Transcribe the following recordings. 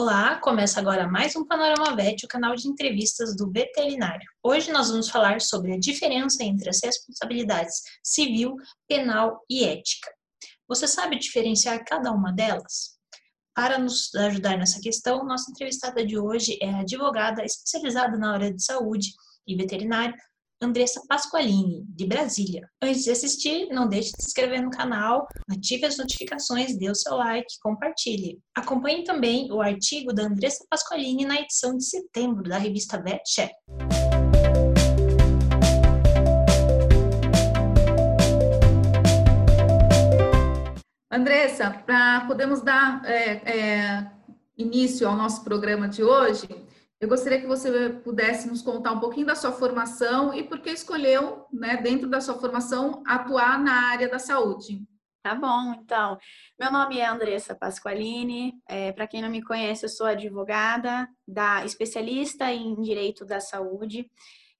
Olá, começa agora mais um Panorama Vet, o canal de entrevistas do veterinário. Hoje nós vamos falar sobre a diferença entre as responsabilidades civil, penal e ética. Você sabe diferenciar cada uma delas? Para nos ajudar nessa questão, nossa entrevistada de hoje é advogada especializada na área de saúde e veterinária, Andressa Pasqualini, de Brasília. Antes de assistir, não deixe de se inscrever no canal, ative as notificações, dê o seu like, compartilhe. Acompanhe também o artigo da Andressa Pasqualini na edição de setembro da revista Vet Check. Andressa, para podermos dar é, é, início ao nosso programa de hoje, eu gostaria que você pudesse nos contar um pouquinho da sua formação e por que escolheu, né, dentro da sua formação, atuar na área da saúde. Tá bom, então. Meu nome é Andressa Pasqualini. É, Para quem não me conhece, eu sou advogada, da especialista em direito da saúde.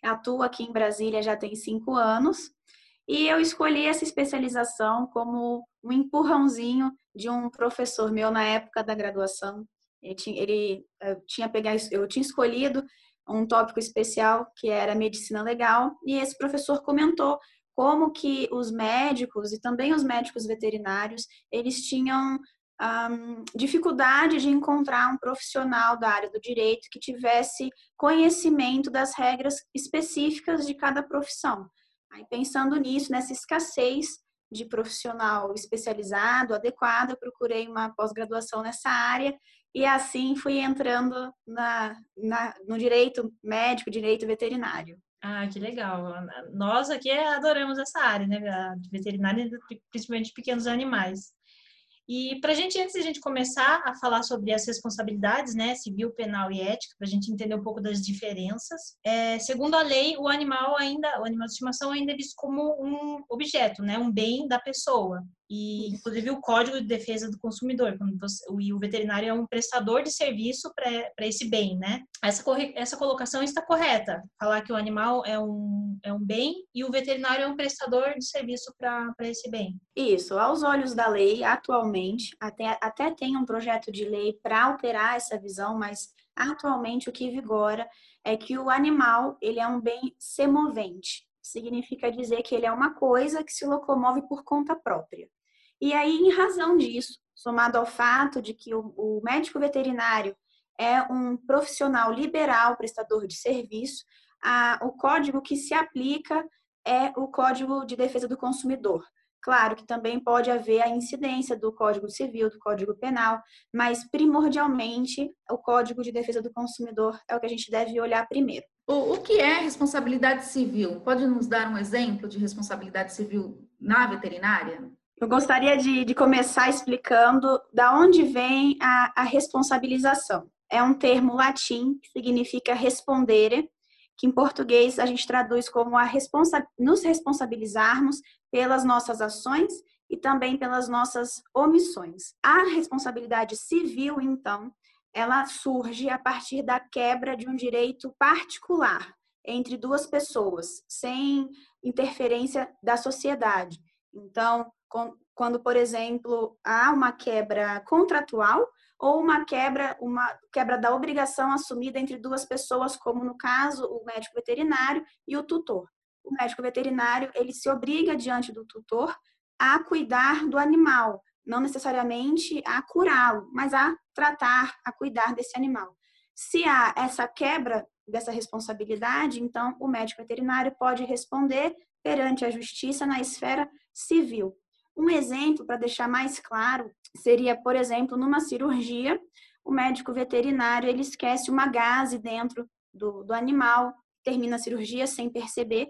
Atuo aqui em Brasília já tem cinco anos. E eu escolhi essa especialização como um empurrãozinho de um professor meu na época da graduação, ele tinha, ele, eu, eh, tinha pegado, eu tinha escolhido um tópico especial que era medicina legal e esse professor comentou como que os médicos e também os médicos veterinários eles tinham um, dificuldade de encontrar um profissional da área do direito que tivesse conhecimento das regras específicas de cada profissão. Aí pensando nisso, nessa escassez de profissional especializado, adequado, eu procurei uma pós-graduação nessa área e assim fui entrando na, na, no direito médico, direito veterinário. Ah, que legal. Nós aqui adoramos essa área, né? A veterinária, principalmente pequenos animais. E para a gente, antes de a gente começar a falar sobre as responsabilidades, né, civil, penal e ética, para a gente entender um pouco das diferenças, é, segundo a lei, o animal ainda, o animal de estimação ainda é visto como um objeto, né, um bem da pessoa. E, inclusive, o Código de Defesa do Consumidor, quando você, o, o veterinário é um prestador de serviço para esse bem, né? Essa, essa colocação está correta, falar que o animal é um, é um bem e o veterinário é um prestador de serviço para esse bem. Isso, aos olhos da lei, atualmente, até, até tem um projeto de lei para alterar essa visão, mas atualmente o que vigora é que o animal ele é um bem semovente. Significa dizer que ele é uma coisa que se locomove por conta própria. E aí, em razão disso, somado ao fato de que o, o médico veterinário é um profissional liberal, prestador de serviço, a, o código que se aplica é o Código de Defesa do Consumidor. Claro que também pode haver a incidência do Código Civil, do Código Penal, mas primordialmente o Código de Defesa do Consumidor é o que a gente deve olhar primeiro. O, o que é responsabilidade civil? Pode nos dar um exemplo de responsabilidade civil na veterinária? Eu gostaria de, de começar explicando da onde vem a, a responsabilização. É um termo latim que significa respondere, que em português a gente traduz como a responsa nos responsabilizarmos pelas nossas ações e também pelas nossas omissões. A responsabilidade civil, então, ela surge a partir da quebra de um direito particular entre duas pessoas, sem interferência da sociedade. Então, quando, por exemplo, há uma quebra contratual ou uma quebra, uma quebra da obrigação assumida entre duas pessoas, como no caso o médico veterinário e o tutor. O médico veterinário ele se obriga diante do tutor a cuidar do animal, não necessariamente a curá-lo, mas a tratar, a cuidar desse animal. Se há essa quebra dessa responsabilidade, então o médico veterinário pode responder perante a justiça na esfera civil. Um exemplo, para deixar mais claro, seria, por exemplo, numa cirurgia, o médico veterinário ele esquece uma gase dentro do, do animal, termina a cirurgia sem perceber,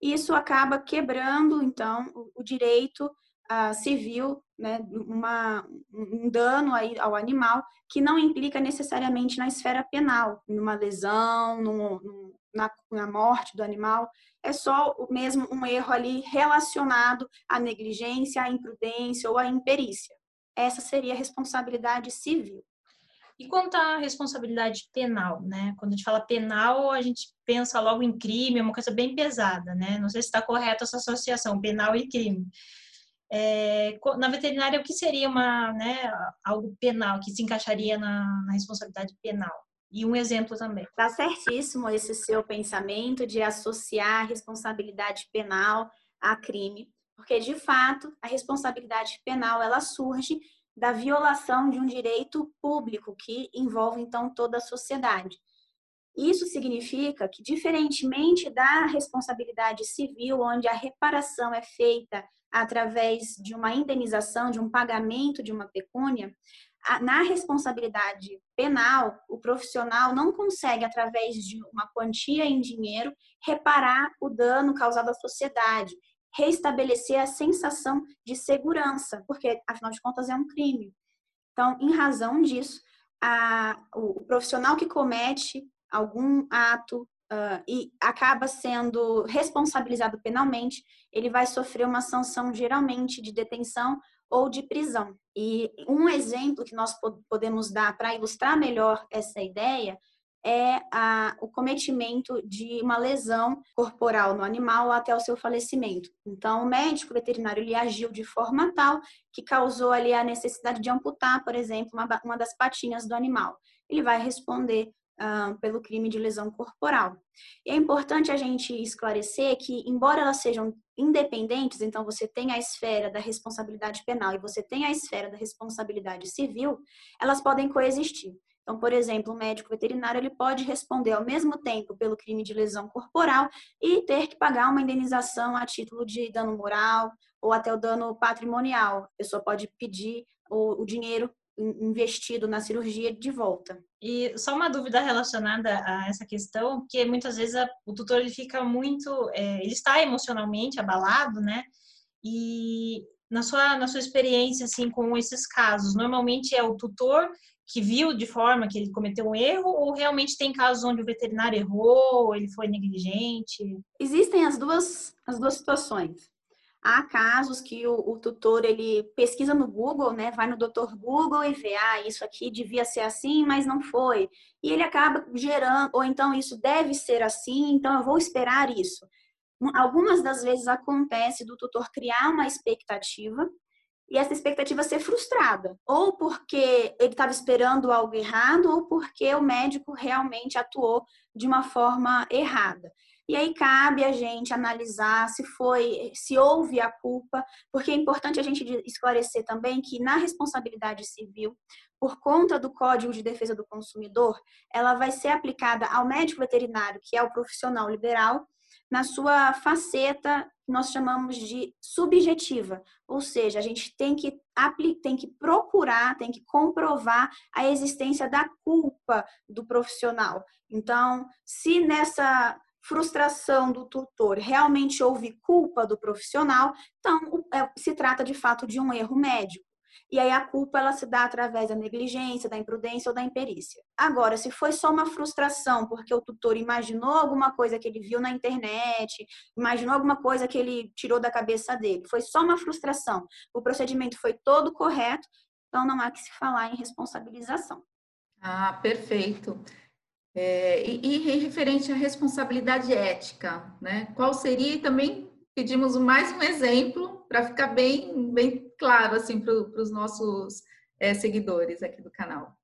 e isso acaba quebrando, então, o, o direito uh, civil, né, uma, um dano aí ao animal, que não implica necessariamente na esfera penal, numa lesão, num, num, na, na morte do animal, é só mesmo um erro ali relacionado à negligência, à imprudência ou à imperícia. Essa seria a responsabilidade civil. E quanto à responsabilidade penal, né? Quando a gente fala penal, a gente pensa logo em crime, é uma coisa bem pesada, né? Não sei se está correta essa associação, penal e crime. É, na veterinária, o que seria uma, né, algo penal, que se encaixaria na, na responsabilidade penal? E um exemplo também. Está certíssimo esse seu pensamento de associar responsabilidade penal a crime, porque de fato a responsabilidade penal ela surge da violação de um direito público que envolve então toda a sociedade. Isso significa que, diferentemente da responsabilidade civil, onde a reparação é feita através de uma indenização, de um pagamento de uma pecúnia, na responsabilidade penal, o profissional não consegue, através de uma quantia em dinheiro, reparar o dano causado à sociedade, reestabelecer a sensação de segurança, porque, afinal de contas, é um crime. Então, em razão disso, a, o profissional que comete algum ato uh, e acaba sendo responsabilizado penalmente, ele vai sofrer uma sanção geralmente de detenção ou de prisão. E um exemplo que nós podemos dar para ilustrar melhor essa ideia é a, o cometimento de uma lesão corporal no animal até o seu falecimento. Então, o médico veterinário ele agiu de forma tal que causou ali a necessidade de amputar, por exemplo, uma, uma das patinhas do animal. Ele vai responder uh, pelo crime de lesão corporal. E é importante a gente esclarecer que, embora elas sejam independentes, então você tem a esfera da responsabilidade penal e você tem a esfera da responsabilidade civil, elas podem coexistir. Então, por exemplo, o médico veterinário ele pode responder ao mesmo tempo pelo crime de lesão corporal e ter que pagar uma indenização a título de dano moral ou até o dano patrimonial. A pessoa pode pedir o, o dinheiro investido na cirurgia de volta. E só uma dúvida relacionada a essa questão, que muitas vezes a, o tutor ele fica muito, é, ele está emocionalmente abalado, né? E na sua na sua experiência assim com esses casos, normalmente é o tutor que viu de forma que ele cometeu um erro ou realmente tem casos onde o veterinário errou, ele foi negligente? Existem as duas as duas situações. Há casos que o, o, tutor ele pesquisa no Google, né? Vai no doutor Google e vê, ah, isso aqui devia ser assim, mas não foi. E ele acaba gerando, ou então isso deve ser assim, então eu vou esperar isso. Algumas das vezes acontece do tutor criar uma expectativa e essa expectativa ser frustrada, ou porque ele estava esperando algo errado, ou porque o médico realmente atuou de uma forma errada. E aí cabe a gente analisar se foi, se houve a culpa, porque é importante a gente esclarecer também que na responsabilidade civil, por conta do Código de Defesa do Consumidor, ela vai ser aplicada ao médico veterinário, que é o profissional liberal, na sua faceta que nós chamamos de subjetiva, ou seja, a gente tem que tem que procurar, tem que comprovar a existência da culpa do profissional. Então, se nessa frustração do tutor, realmente houve culpa do profissional, então é, se trata de fato de um erro médico. E aí a culpa ela se dá através da negligência, da imprudência ou da imperícia. Agora, se foi só uma frustração porque o tutor imaginou alguma coisa que ele viu na internet, imaginou alguma coisa que ele tirou da cabeça dele, foi só uma frustração, o procedimento foi todo correto, então não há que se falar em responsabilização. Ah, perfeito. É, e, e referente à responsabilidade ética, né? Qual seria também pedimos mais um exemplo para ficar bem, bem claro assim para os nossos é, seguidores aqui do canal.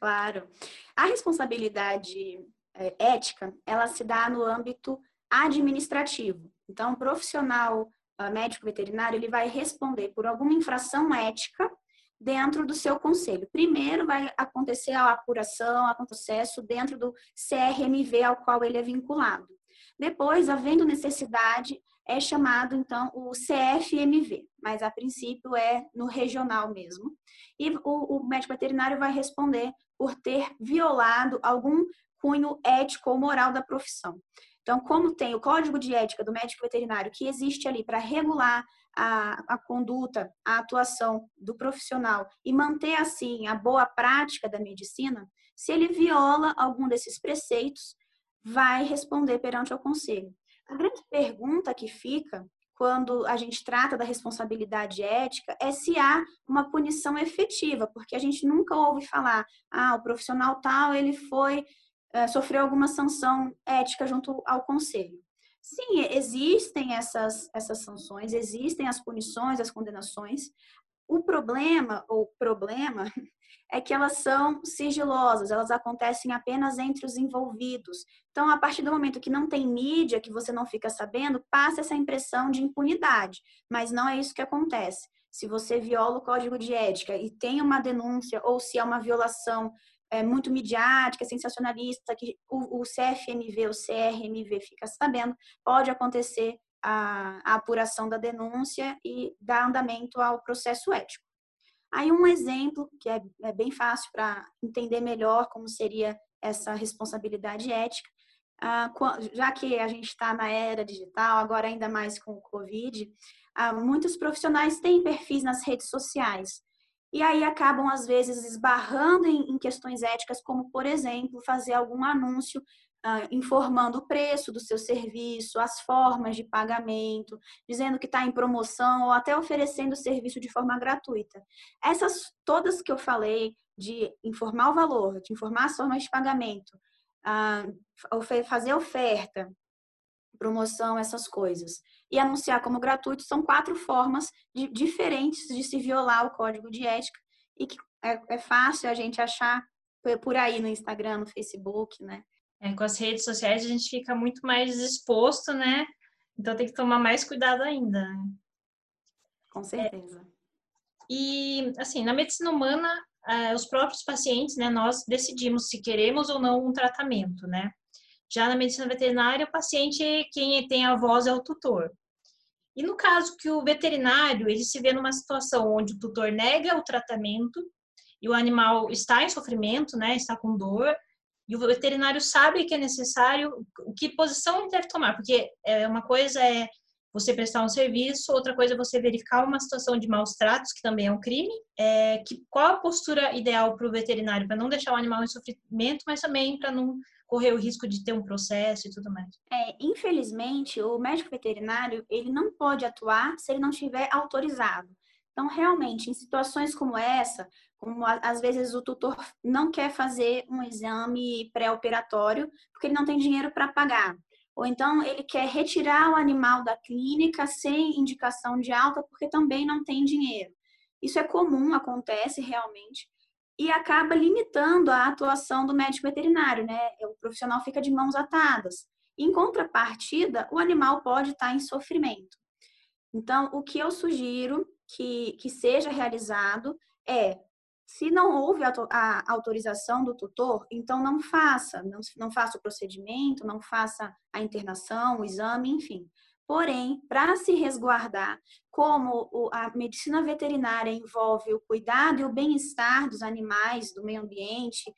Claro. A responsabilidade é, ética, ela se dá no âmbito administrativo. Então, o profissional médico veterinário, ele vai responder por alguma infração ética dentro do seu conselho. Primeiro vai acontecer a apuração, a processo dentro do CRMV ao qual ele é vinculado. Depois, havendo necessidade, é chamado então o CFMV, mas a princípio é no regional mesmo. E o, o médico veterinário vai responder por ter violado algum cunho ético ou moral da profissão. Então, como tem o código de ética do médico veterinário que existe ali para regular a, a conduta, a atuação do profissional e manter assim a boa prática da medicina, se ele viola algum desses preceitos, vai responder perante o conselho. A grande pergunta que fica quando a gente trata da responsabilidade ética é se há uma punição efetiva, porque a gente nunca ouve falar, ah, o profissional tal, ele foi, é, sofreu alguma sanção ética junto ao conselho. Sim, existem essas, essas sanções, existem as punições, as condenações. O problema, ou problema, é que elas são sigilosas, elas acontecem apenas entre os envolvidos. Então, a partir do momento que não tem mídia, que você não fica sabendo, passa essa impressão de impunidade. Mas não é isso que acontece. Se você viola o código de ética e tem uma denúncia, ou se é uma violação é, muito midiática, sensacionalista, que o, o CFMV, o CRMV fica sabendo, pode acontecer a, a apuração da denúncia e dar andamento ao processo ético. Aí um exemplo que é, é bem fácil para entender melhor como seria essa responsabilidade ética, ah, já que a gente está na era digital, agora ainda mais com o Covid, ah, muitos profissionais têm perfis nas redes sociais e aí acabam às vezes esbarrando em, questões éticas, como por exemplo fazer algum anúncio Uh, informando o preço do seu serviço, as formas de pagamento, dizendo que está em promoção ou até oferecendo o serviço de forma gratuita. Essas todas que eu falei, de informar o valor, de informar as formas de pagamento, uh, fazer oferta, promoção, essas coisas, e anunciar como gratuito, são quatro formas de, diferentes de se violar o código de ética e que é, é fácil a gente achar por aí no Instagram, no Facebook, né? É, com as redes sociais a gente fica muito mais exposto, né? Então tem que tomar mais cuidado ainda. Né? Com certeza. É, e, assim, na medicina humana, é, os próprios pacientes, né, nós decidimos se queremos ou não um tratamento, né? Já na medicina veterinária, o paciente, quem tem a voz é o tutor. E no caso que o veterinário, ele se vê numa situação onde o tutor nega o tratamento e o animal está em sofrimento, né, está com dor, e o veterinário sabe que é necessário, que posição ele deve tomar, porque é, uma coisa é você prestar um serviço, outra coisa é você verificar uma situação de maus tratos, que também é um crime. É, que, qual a postura ideal para o veterinário, para não deixar o animal em sofrimento, mas também para não correr o risco de ter um processo e tudo mais? É, infelizmente, o médico veterinário ele não pode atuar se ele não estiver autorizado. Então, realmente, em situações como essa, como às vezes o tutor não quer fazer um exame pré-operatório porque ele não tem dinheiro para pagar. Ou então ele quer retirar o animal da clínica sem indicação de alta porque também não tem dinheiro. Isso é comum, acontece realmente, e acaba limitando a atuação do médico veterinário, né? O profissional fica de mãos atadas. Em contrapartida, o animal pode estar em sofrimento. Então, o que eu sugiro que, que seja realizado é se não houve a autorização do tutor, então não faça, não, não faça o procedimento, não faça a internação, o exame, enfim. Porém, para se resguardar, como a medicina veterinária envolve o cuidado e o bem-estar dos animais, do meio ambiente,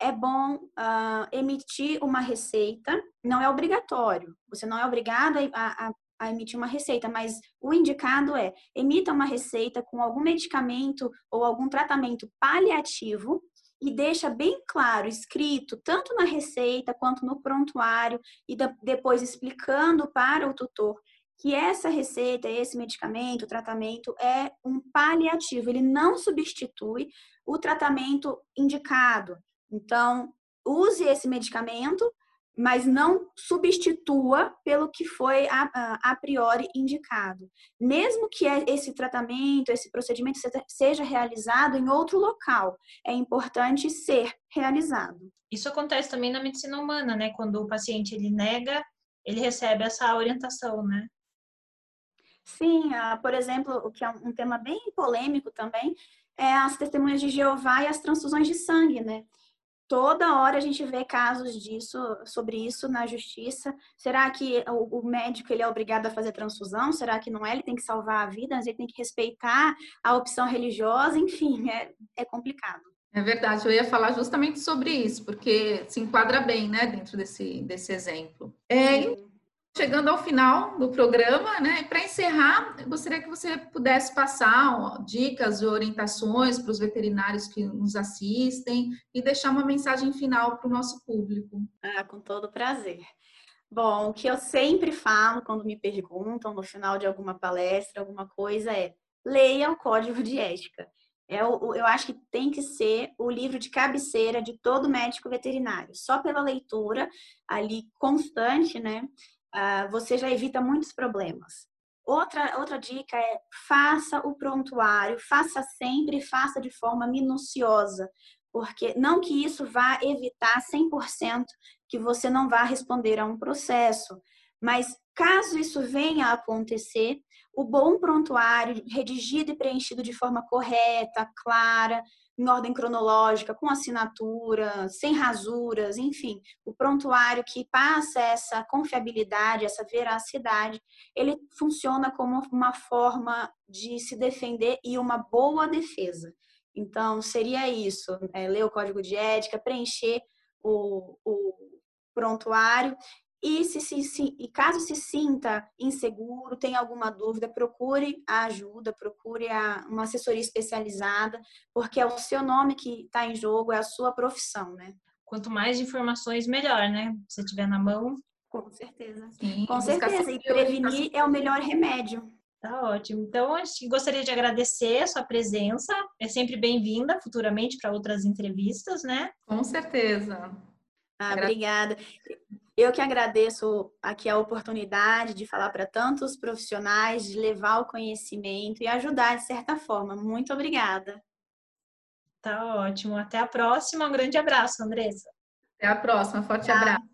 é bom uh, emitir uma receita, não é obrigatório, você não é obrigado a, a, a emitir uma receita, mas o indicado é emita uma receita com algum medicamento ou algum tratamento paliativo e deixa bem claro, escrito, tanto na receita quanto no prontuário, e depois explicando para o tutor que essa receita, esse medicamento, tratamento é um paliativo, ele não substitui o tratamento indicado. Então, use esse medicamento mas não substitua pelo que foi a, a, a, priori indicado. Mesmo que é esse tratamento, esse procedimento seja realizado em outro local, é importante ser realizado. Isso acontece também na medicina humana, né? Quando o paciente ele nega, ele recebe essa orientação, né? Sim, por exemplo, o que é um tema bem polêmico também é as testemunhas de Jeová e as transfusões de sangue, né? Toda hora a gente vê casos disso, sobre isso na justiça. Será que o, médico ele é obrigado a fazer transfusão? Será que não é? Ele tem que salvar a vida, mas ele tem que respeitar a opção religiosa, enfim, é, é complicado. É verdade, eu ia falar justamente sobre isso, porque se enquadra bem, né, dentro desse, desse exemplo. É, chegando ao final do programa, né? Para encerrar, eu gostaria que você pudesse passar ó, dicas e orientações para os veterinários que nos assistem e deixar uma mensagem final para o nosso público. Ah, com todo prazer. Bom, o que eu sempre falo quando me perguntam no final de alguma palestra, alguma coisa é leia o código de ética. É o, eu acho que tem que ser o livro de cabeceira de todo médico veterinário. Só pela leitura ali constante, né? Uh, você já evita muitos problemas. Outra, outra dica é faça o prontuário, faça sempre, faça de forma minuciosa, porque não que isso vá evitar 100% que você não vá responder a um processo, mas caso isso venha a acontecer, o bom prontuário, redigido e preenchido de forma correta, clara, em ordem cronológica, com assinatura, sem rasuras, enfim, o prontuário que passa essa confiabilidade, essa veracidade, ele funciona como uma forma de se defender e uma boa defesa. Então, seria isso: é, ler o código de ética, preencher o, o prontuário e, se, se, se, e caso se sinta inseguro, tenha alguma dúvida, procure a ajuda, procure a, uma assessoria especializada, porque é o seu nome que está em jogo, é a sua profissão, né? Quanto mais informações, melhor, né? Se tiver na mão. Com certeza. Sim, Com certeza. E prevenir é o melhor remédio. Tá ótimo. Então, gostaria de agradecer a sua presença. É sempre bem-vinda futuramente para outras entrevistas, né? Com certeza. Ah, obrigada. Eu que agradeço aqui a oportunidade de falar para tantos profissionais, de levar o conhecimento e ajudar de certa forma. Muito obrigada. Tá ótimo. Até a próxima. Um grande abraço, Andressa. Até a próxima. Forte abraço.